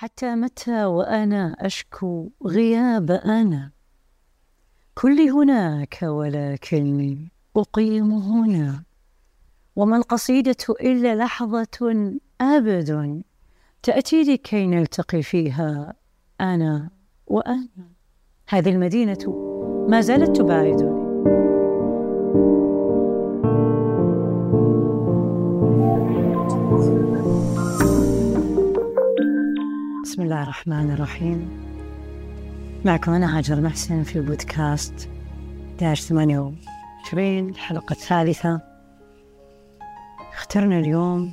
حتى متى وأنا أشكو غياب أنا؟ كل هناك ولكني أقيم هنا. وما القصيدة إلا لحظة أبد تأتي لكي نلتقي فيها أنا وأنا. هذه المدينة ما زالت تباعدني بسم الله الرحمن الرحيم. معكم أنا هاجر محسن في بودكاست داش 28 الحلقة الثالثة. اخترنا اليوم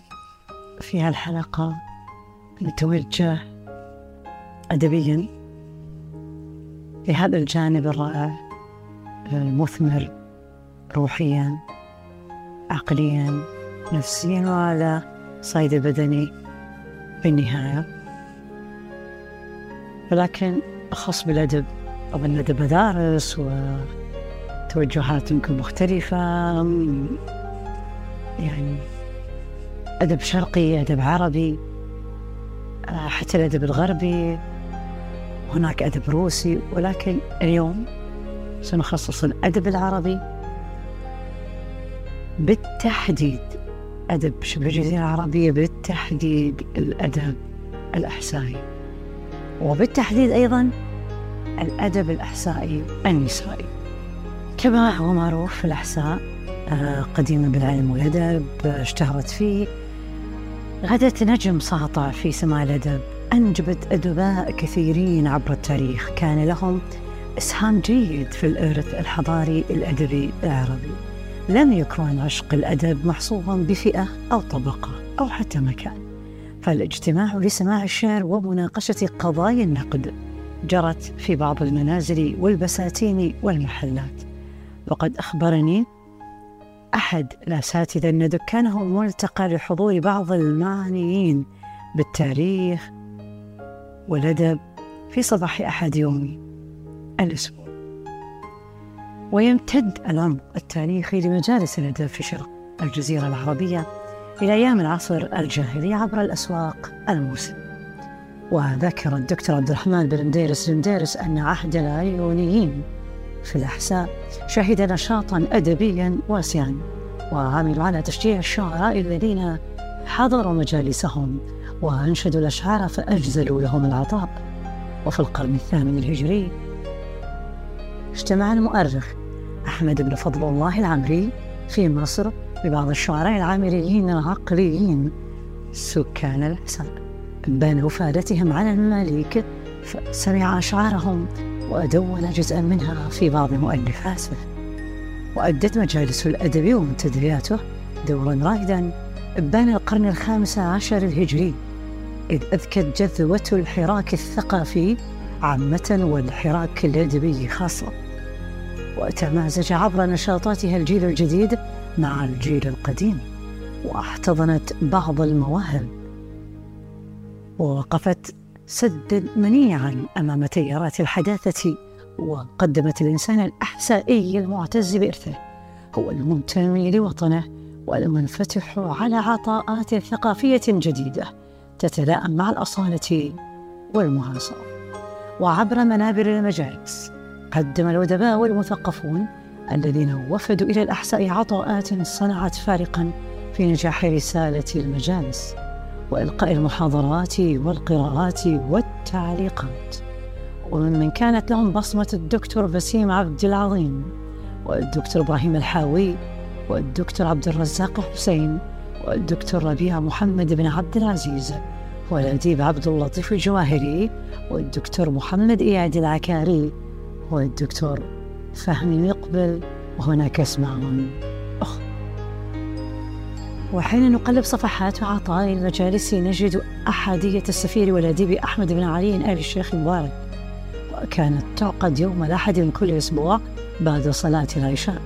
في هالحلقة نتوجه أدبيا لهذا الجانب الرائع المثمر روحيا عقليا نفسيا وعلى صيد البدني في النهاية ولكن أخص بالأدب أظن أدب مدارس وتوجهات يمكن مختلفة. يعني أدب شرقي أدب عربي حتى الأدب الغربي هناك أدب روسي. ولكن اليوم سنخصص الأدب العربي بالتحديد أدب شبه الجزيرة العربية بالتحديد الأدب الأحسائي وبالتحديد أيضا الأدب الأحسائي النسائي. كما هو معروف في الأحساء آه، قديما بالعلم والأدب اشتهرت فيه غدت نجم ساطع في سماع الأدب. أنجبت أدباء كثيرين عبر التاريخ. كان لهم إسهام جيد في الإرث الحضاري الأدبي العربي. لم يكن عشق الأدب محصورا بفئة أو طبقة أو حتى مكان. فالاجتماع لسماع الشعر ومناقشة قضايا النقد جرت في بعض المنازل والبساتين والمحلات. وقد أخبرني أحد الأساتذة أن دكانه ملتقى لحضور بعض المعنيين بالتاريخ والأدب في صباح أحد يوم الأسبوع. ويمتد العمق التاريخي لمجالس الأدب في شرق الجزيرة العربية إلى أيام العصر الجاهلي عبر الأسواق الموسمية وذكر الدكتور عبد الرحمن بن مديرس المديرس أن عهد العيونيين في الأحساء شهد نشاطا أدبيا واسعا وعملوا على تشجيع الشعراء الذين حضروا مجالسهم وأنشدوا الأشعار فأجزلوا لهم العطاء. وفي القرن الثامن الهجري اجتمع المؤرخ أحمد بن فضل الله العمري في مصر ببعض الشعراء العامريين العقليين. سكان الحسن بين وفادتهم على المماليك فسمع أشعارهم ودون جزءا منها في بعض مؤلفاته. وأدت مجالس الأدب ومنتدياته دورا رائدا بين القرن الخامس عشر الهجري إذ أذكت جذوة الحراك الثقافي عامة والحراك الأدبي خاصة. وتمازج عبر نشاطاتها الجيل الجديد مع الجيل القديم واحتضنت بعض المواهب. ووقفت سدا منيعا أمام تيارات الحداثة وقدمت الإنسان الأحسائي المعتز بإرثه. هو المنتمي لوطنه والمنفتح على عطاءات ثقافية جديدة تتلائم مع الأصالة والمعاصره وعبر منابر المجالس قدم الأدباء والمثقفون الذين وفدوا إلى الأحساء عطاءات صنعت فارقا في نجاح رسالة المجالس وإلقاء المحاضرات والقراءات والتعليقات. وممن كانت لهم بصمة الدكتور بسيم عبد العظيم والدكتور إبراهيم الحاوي والدكتور عبد الرزاق حسين والدكتور ربيع محمد بن عبد العزيز والأديب عبد اللطيف الجواهري والدكتور محمد إياد العكاري والدكتور فهمي يقبل وهناك اسماء أخرى وحين نقلب صفحات وعطاء المجالس نجد أحادية السفير والأديب أحمد بن علي آل الشيخ مبارك وكانت تعقد يوم الأحد من كل أسبوع بعد صلاة العشاء.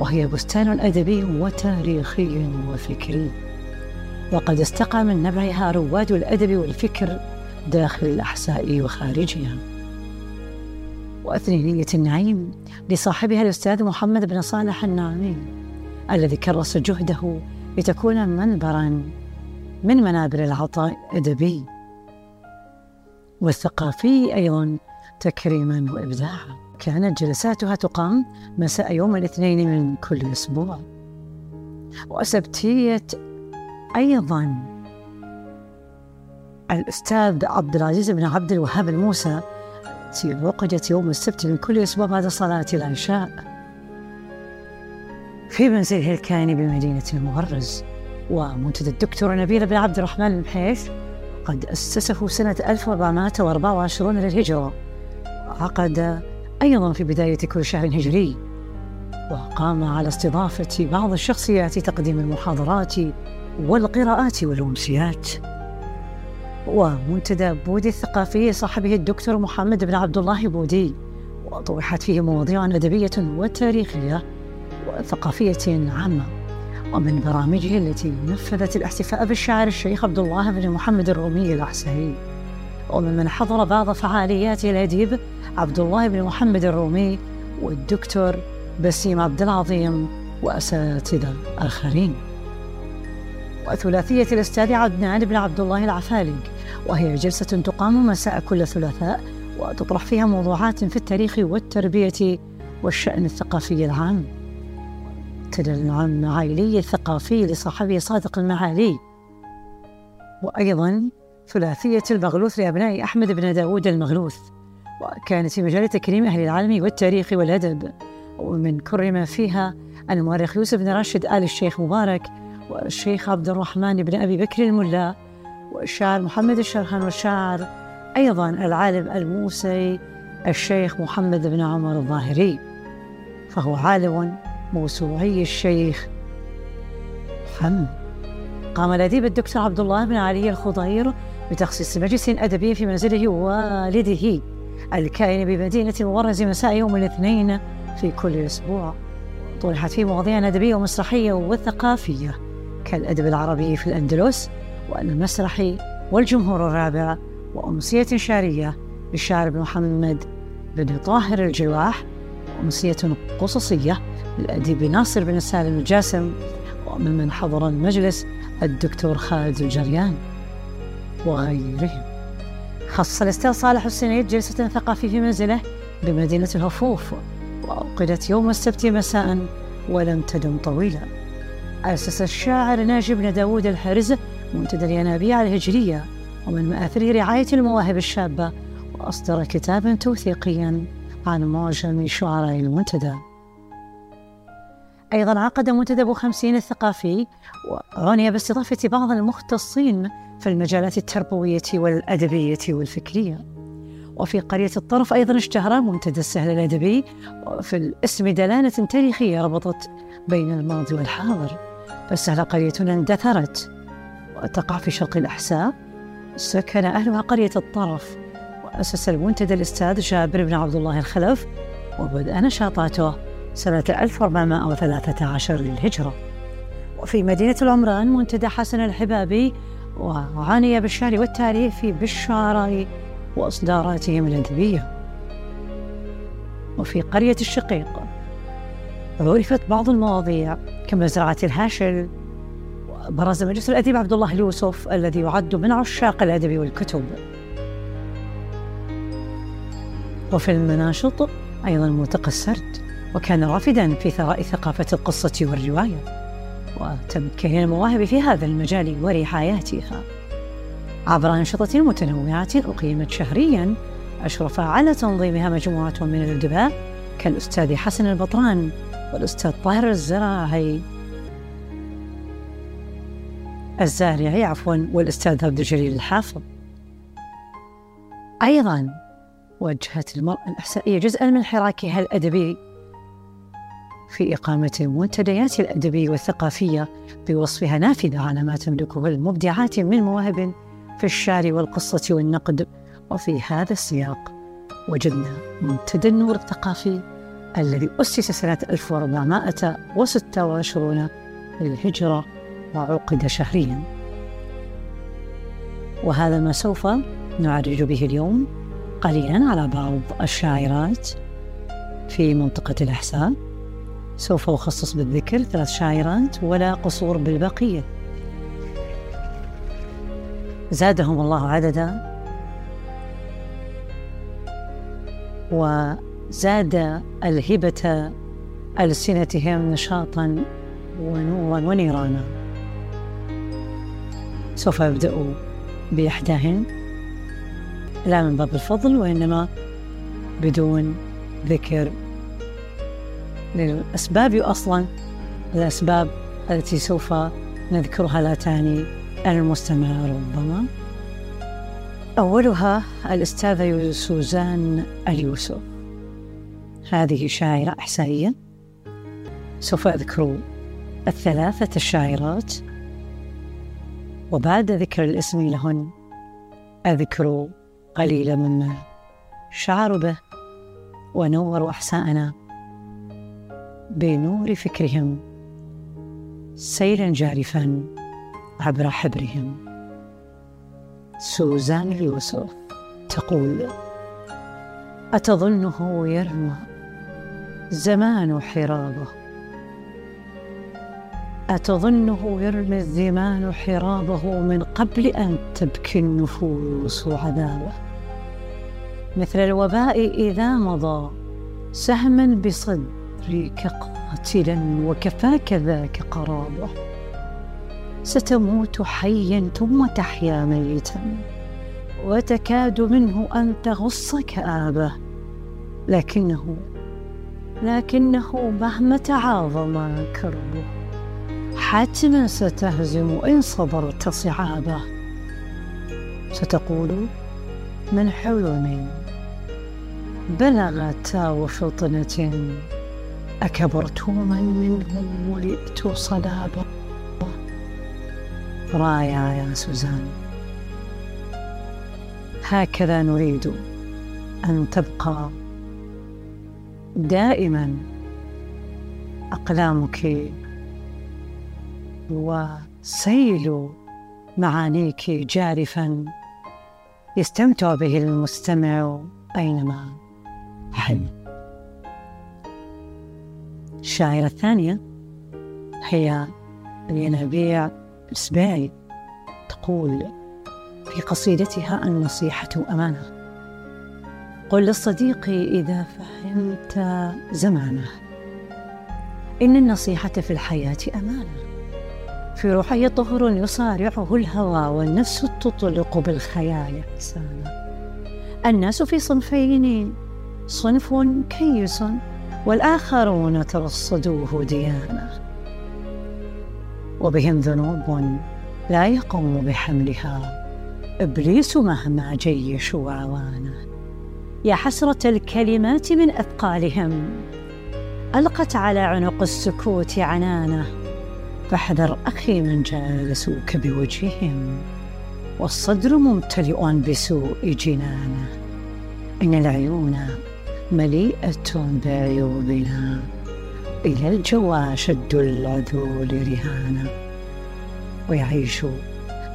وهي بستان أدبي وتاريخي وفكري. وقد استقى من نبعها رواد الأدب والفكر داخل الأحساء وخارجها. وأثنينية النعيم لصاحبها الأستاذ محمد بن صالح النعيم الذي كرس جهده لتكون منبرا من منابر العطاء الأدبي والثقافي أيضا تكريما وإبداعا. كانت جلساتها تقام مساء يوم الاثنين من كل أسبوع. وأسبتية أيضا الأستاذ عبد العزيز بن عبد الوهاب الموسى التي عقدت يوم السبت من كل أسبوع بعد صلاة العشاء في منزله الكائن بمدينة المغرز. ومنتدى الدكتور نبيل بن عبد الرحمن المحيث قد أسسه سنة 1424 للهجرة. وعقد أيضا في بداية كل شهر هجري. وقام على استضافة بعض الشخصيات تقديم المحاضرات والقراءات والأمسيات. ومنتدى بودي الثقافي صاحبه الدكتور محمد بن عبد الله بودي وطرحت فيه مواضيع أدبية وتاريخية وثقافية عامة. ومن برامجه التي نفذت الاحتفاء بالشاعر الشيخ عبد الله بن محمد الرومي الأحسائي وممن حضر بعض فعاليات الأديب عبد الله بن محمد الرومي والدكتور بسيم عبد العظيم وأساتذة آخرين وثلاثية الأستاذ عدنان بن عبد الله العفالق وهي جلسة تقام مساء كل ثلاثاء وتطرح فيها موضوعات في التاريخ والتربية والشأن الثقافي العام. معايلي الثقافي لصاحبه صادق المعالي. وأيضا ثلاثية المغلوث لأبناء أحمد بن داود المغلوث وكانت في مجال تكريم أهل العلم والتاريخ والأدب. ومن كرم فيها المؤرخ يوسف بن راشد آل الشيخ مبارك والشيخ عبد الرحمن بن أبي بكر الملا والشاعر محمد الشرحان والشاعر أيضا العالم الموسي الشيخ محمد بن عمر الظاهري فهو عالم موسوعي الشيخ محمد. قام الأديب الدكتور عبد الله بن علي الخضير بتخصيص مجلس أدبي في منزله والده الكائن بمدينة المورز مساء يوم الاثنين في كل أسبوع. طرحت فيه مواضيع أدبية ومسرحية وثقافية كالأدب العربي في الأندلس والمسرحي والجمهور الرابع وأمسية شعرية للشاعر بن محمد بن طاهر الجواح وأمسية قصصية للأديب ناصر بن سالم الجاسم وممن حضر المجلس الدكتور خالد الجريان وغيرهم. خصص الأستاذ صالح السنيد جلسة ثقافية في منزله بمدينة الهفوف وأوقدت يوم السبت مساء ولم تدم طويلا. أسس الشاعر ناجي بن داود الحرز منتدى الينابيع الهجرية ومن مآثره رعاية المواهب الشابة وأصدر كتابا توثيقيا عن معجم شعراء المنتدى. أيضا عقد منتدى أبو خمسين الثقافي وعني باستضافة بعض المختصين في المجالات التربوية والأدبية والفكرية. وفي قرية الطرف أيضا اشتهر منتدى السهل الأدبي وفي الاسم دلالة تاريخية ربطت بين الماضي والحاضر. فالسهل قرية اندثرت وتقع في شرق الأحساء سكن أهلها قرية الطرف وأسس المنتدى الأستاذ جابر بن عبد الله الخلف وبدأ نشاطاته سنة 1413 للهجرة. وفي مدينة العمران منتدى حسن الحبابي وعاني بالشعر والتاريخ بالشعراء وإصداراتهم الأدبية. وفي قرية الشقيق عرفت بعض المواضيع كمزرعة الهاشل وبرز مجلس الأديب عبد الله اليوسف الذي يعد من عشاق الأدب والكتب. وفي المناشط أيضا ملتقى السرد وكان رافدا في ثراء ثقافة القصة والرواية وتمكن المواهب في هذا المجال ورعاياتها. عبر أنشطة متنوعة أقيمت شهريا أشرف على تنظيمها مجموعة من الأدباء كالأستاذ حسن البطران والأستاذ طاهر الزراعي. الزارعي عفوا والأستاذ عبد الجليل الحافظ. أيضا وجهت المرأة الإحسائية جزءا من حراكها الأدبي في إقامة المنتديات الأدبية والثقافية بوصفها نافذة على ما تملكه المبدعات من مواهب في الشعر والقصة والنقد. وفي هذا السياق وجدنا منتدى النور الثقافي الذي أسس سنة 1426 للهجرة وعقد شهريا. وهذا ما سوف نعرج به اليوم قليلا على بعض الشاعرات في منطقة الأحساء. سوف أخصص بالذكر ثلاث شاعرات ولا قصور بالبقية. زادهم الله عددا. وزاد الهبة ألسنتهم نشاطا ونورا ونيرانا سوف أبدأ بإحداهن. لا من باب الفضل وإنما بدون ذكر للأسباب أصلا الأسباب التي سوف نذكرها لا تعني المستمع. ربما أولها الأستاذة سوزان اليوسف. هذه شاعرة إحسائية سوف أذكر الثلاثة الشاعرات وبعد ذكر الاسم لهن أذكر قليلا مما شعروا به ونوروا أحساءنا بنور فكرهم سيلا جارفا عبر حبرهم. سوزان يوسف تقول أتظنه يرمى زمان حرابه أتظنه يرمي الزمان حرابه من قبل أن تبكي النفوس عذابه؟ مثل الوباء إذا مضى سهما بصدرك قاتلا وكفاك ذاك قرابه. ستموت حيا ثم تحيا ميتا وتكاد منه أن تغص كآبه لكنه لكنه مهما تعاظم كربه. حتما ستهزم إن صبرت صعابه ستقول من حلم بلغت وفطنة. أكبرت من منهم ولئت صلابا. رائعة يا سوزان. هكذا نريد أن تبقى. دائما أقلامك وسيل معانيك جارفا. يستمتع به المستمع أينما حل الشاعرة الثانية هي الينابيع السباعي تقول في قصيدتها النصيحة أمانة. قل للصديق إذا فهمت زمانه. إن النصيحة في الحياة أمانة. في روحي طهر يصارعه الهوى والنفس تطلق بالخيال إحسانا. الناس في صنفين صنف كيس والآخرون ترصدوه ديانة وبهم ذنوب لا يقوم بحملها إبليس مهما جيش وعوانه يا حسرة الكلمات من أثقالهم ألقت على عنق السكوت عنانه فاحذر أخي من جالسوك بوجههم والصدر ممتلئ بسوء جنانه. إن العيون مليئة بعيوبنا إلى الجوى شد العذول رهانا ويعيش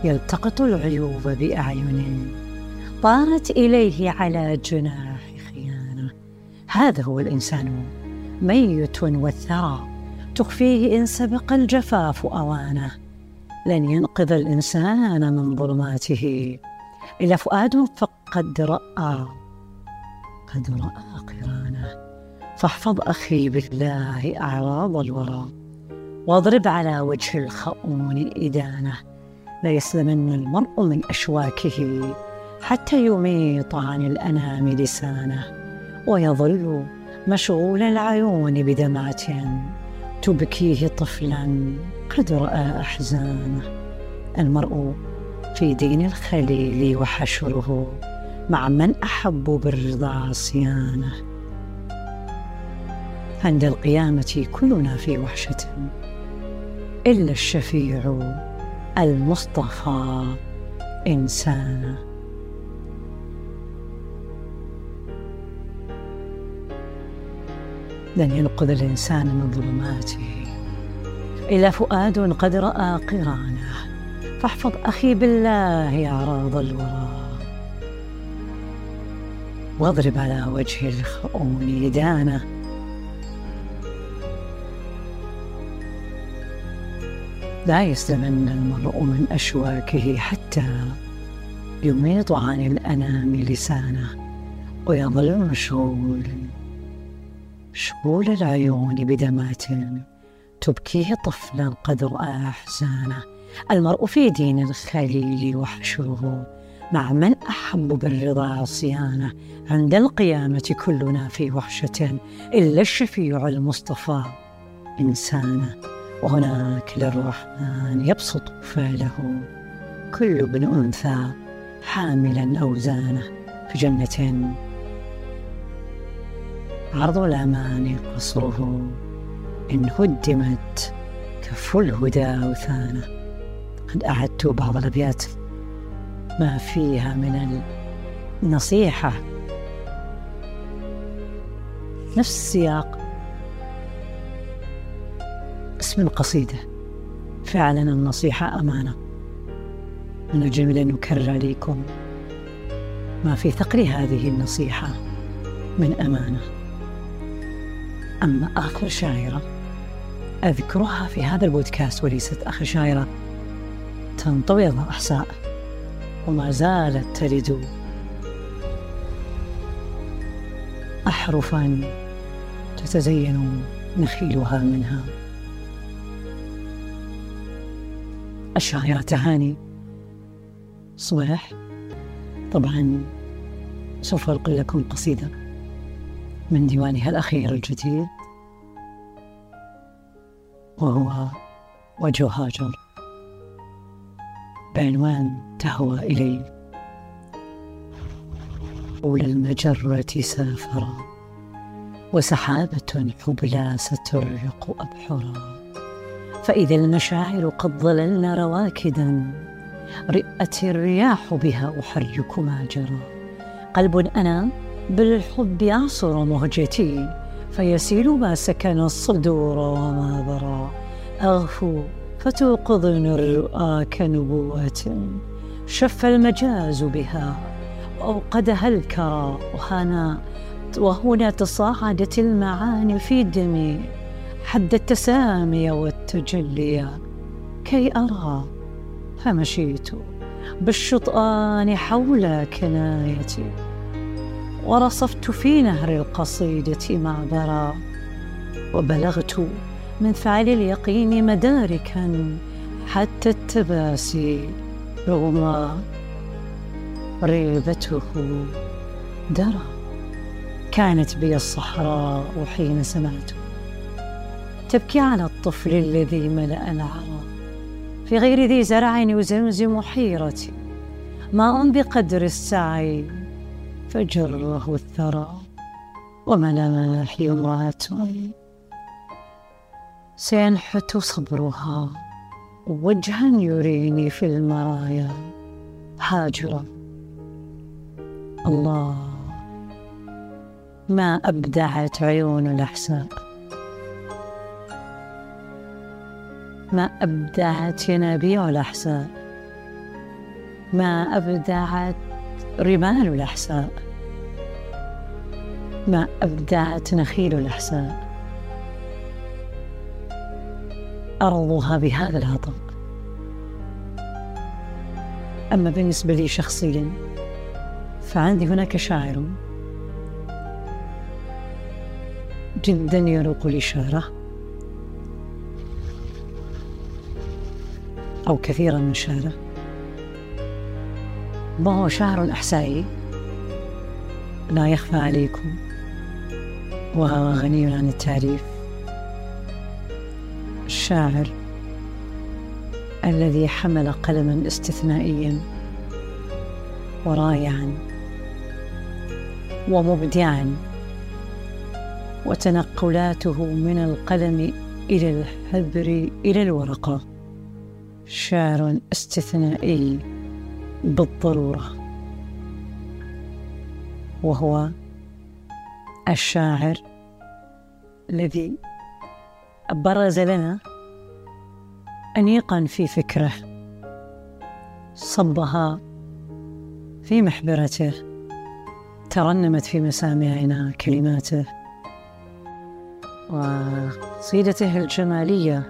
يلتقط العيوب بأعين طارت إليه على جناح خيانة. هذا هو الإنسان ميت والثرى. تخفيه إن سبق الجفاف أوانه. لن ينقذ الإنسان من ظلماته. إلا فؤاد فقد رأى قد رأى قرانه. فاحفظ أخي بالله أعراض الورى. واضرب على وجه الخؤون إدانه. لا يسلمن المرء من أشواكه حتى يميط عن الأنام لسانه. ويظل مشغول العيون بدمعة تبكيه طفلا. قد رأى أحزانه. المرء في دين الخليل وحشره. مع من أحب بالرضا عصيانه عند القيامة كلنا في وحشة. إلا الشفيع المصطفى إنسانا لن ينقذ الإنسان من ظلماته. إلا فؤاد قد رأى قرانه. فاحفظ أخي بالله أعراض الورى. واضرب على وجه الخؤون دانه لا يسلمن المرء من أشواكه حتى يميط عن الأنام لسانه ويظل مشغول. شغول العيون بدمعة. تبكيه طفلا قد رأى أحزانه. المرء في دين الخليل وحشره مع من أحب بالرضا عصيانه. عند القيامة كلنا في وحشة. إلا الشفيع المصطفى إنسانه. وهناك للرحمن يبسط فعله كل ابن أنثى حاملا أوزانه. في جنة عرض الأمان قصره. إن هدمت كف الهدى أوثانه. قد أعدت بعض الأبيات ما فيها من النصيحة. نفس السياق. اسم القصيدة فعلا النصيحة أمانة. من الجميل أن نكرر عليكم ما في ثقل هذه النصيحة من أمانة. أما آخر شاعرة. أذكرها في هذا البودكاست وليست آخر شاعرة. تنطوي الأحساء وما زالت تلد. أحرفا تتزين نخيلها منها. الشاعرة تهاني. صباح. طبعا سوف ألقي لكم قصيدة. من ديوانها الأخير الجديد وهو وجه هاجر. بعنوان تهوى إلي حول المجرة سافرا وسحابة حبلى سترهق أبحرا. فإذا المشاعر قد ظللن رواكدا رئت الرياح بها أحرك ما جرى قلب أنا بالحب يعصر مهجتي فيسيل ما سكن الصدور وما ذرى أغفو فتوقظن الرؤى كنبوة شف المجاز بها. وأوقدها الكرى وهنا وهنا تصاعدت المعاني في دمي حد التسامي والتجلي كي أرى فمشيت بالشطآن حول كنايتي. ورصفت في نهر القصيدة معبرا وبلغت من فعل اليقين مداركا حتى التباسي رغم ريبته درى. كانت بي الصحراء حين سمعته. تبكي على الطفل الذي ملأ العرى في غير ذي زرع يزمزم حيرتي. ماء بقدر السعي فجره الثرى وملامحي امرأة. سينحت صبرها وجها يريني في المرايا. هاجرا الله. ما أبدعت عيون الأحساء ما أبدعت ينابيع الأحساء ما أبدعت رمال الأحساء. ما أبدعت نخيل الأحساء. أرضها بهذا الهضم أما بالنسبة لي شخصيا فعندي هناك شاعر جدا يروق الإشارة أو كثيرا من شعره وهو شعر أحسائي؟ لا يخفى عليكم. وهو غني عن التعريف. الشاعر الذي حمل قلما استثنائيا ورائعا ومبدعا. وتنقلاته من القلم إلى الحبر إلى الورقة. شعر استثنائي. بالضرورة وهو الشاعر الذي برز لنا أنيقا في فكره صبها في محبرته ترنمت في مسامعنا كلماته وقصيدته الجمالية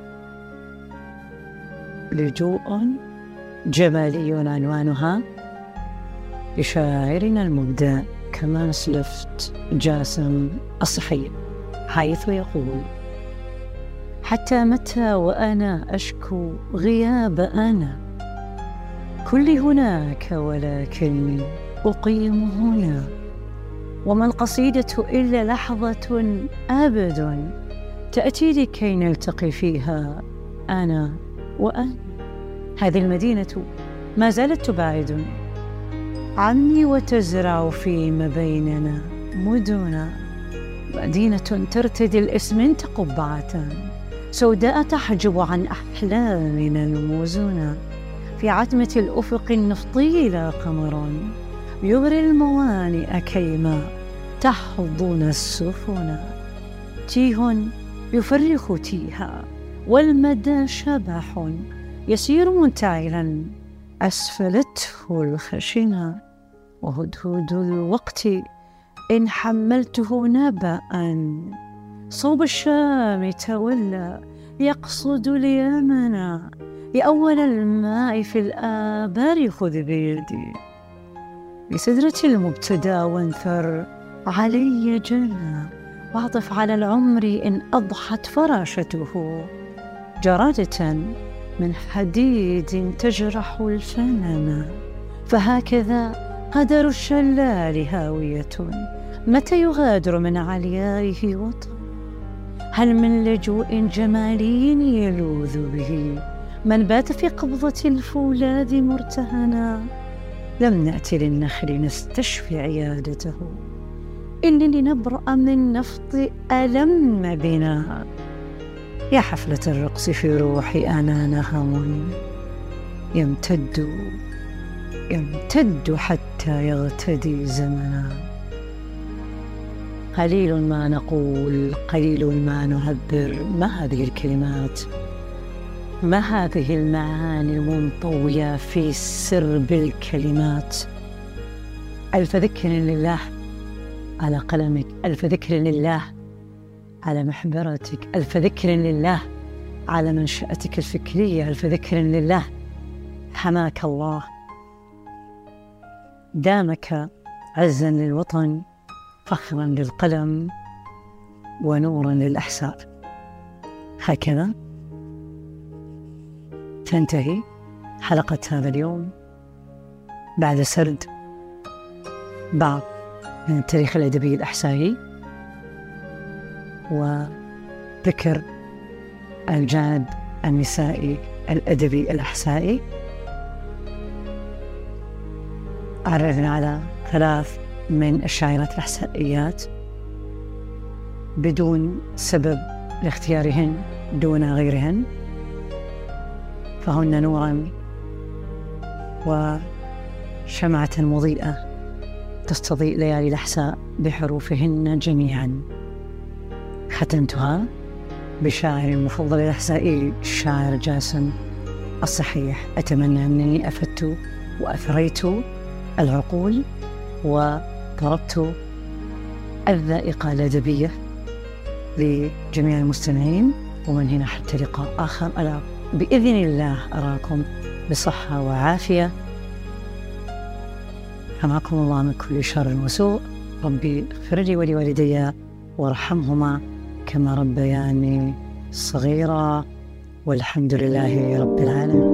لجوء جمالي عنوانها. لشاعرنا المبدع كما أسلفت جاسم الصحي حيث يقول حتى متى وأنا أشكو غياب أنا؟ كل هناك ولكني أقيم هنا. وما القصيدة إلا لحظة أبد تأتي لكي نلتقي فيها أنا وأنت. هذه المدينة ما زالت تباعدني عني وتزرع فيما بيننا مدنا مدينة ترتدي الإسمنت قبعة سوداء تحجب عن أحلامنا الموزونة. في عتمة الأفق النفطي لا قمر. يغري الموانئ كيما تحضن السفن. تيه يفرخ تيها والمدى شبح. يسير منتعلا أسفلته الخشنة. وهدهد الوقت إن حملته نبأ صوب الشام تولى يقصد اليمن. لأول الماء في الآبار خذ بيدي. بسدرة المبتدى وانثر علي جنى. وأعطف على العمر إن أضحت فراشته. جرادة من حديد تجرح الفنن فهكذا قدر الشلال هاوية. متى يغادر من عليائه وطن؟ هل من لجوء جمالي يلوذ به؟ من بات في قبضة الفولاذ مرتهنا؟ لم نأتي للنخل نستشفي عيادته. إن لنبرأ من نفط ألم بنا. يا حفلة الرقص في روحي أنا نهم يمتد يمتد حتى يغتدي زمنا. قليل ما نقول قليل ما نعبر. ما هذه الكلمات؟ ما هذه المعاني المنطوية في سرب الكلمات ألف ذكر لله على قلمك ألف ذكر لله على محبرتك ألف ذكر لله على منشأتك الفكرية. ألف ذكر لله. حماك الله. دامك عزا للوطن فخرا للقلم ونورا للأحساب. هكذا تنتهي حلقة هذا اليوم بعد سرد بعض من التاريخ الأدبي الأحسائي. وذكر الجانب النسائي الأدبي الأحسائي عرفنا على ثلاث من الشاعرات الأحسائيات بدون سبب لاختيارهن دون غيرهن. فهن نورا وشمعة مضيئة تستضيء ليالي الأحساء بحروفهن جميعا. ختمتها بشاعر المفضل الأحسائي الشاعر جاسم. الصحيح أتمنى أنني أفدت وأثريت العقول وضربت الذائقة الأدبية لجميع المستمعين ومن هنا حتى لقاء آخر. ألا بإذن الله أراكم بصحة وعافية. حماكم الله من كل شر وسوء. ربي اغفر لي ولوالدي وارحمهما. كما ربياني صغيرا والحمد لله رب العالمين.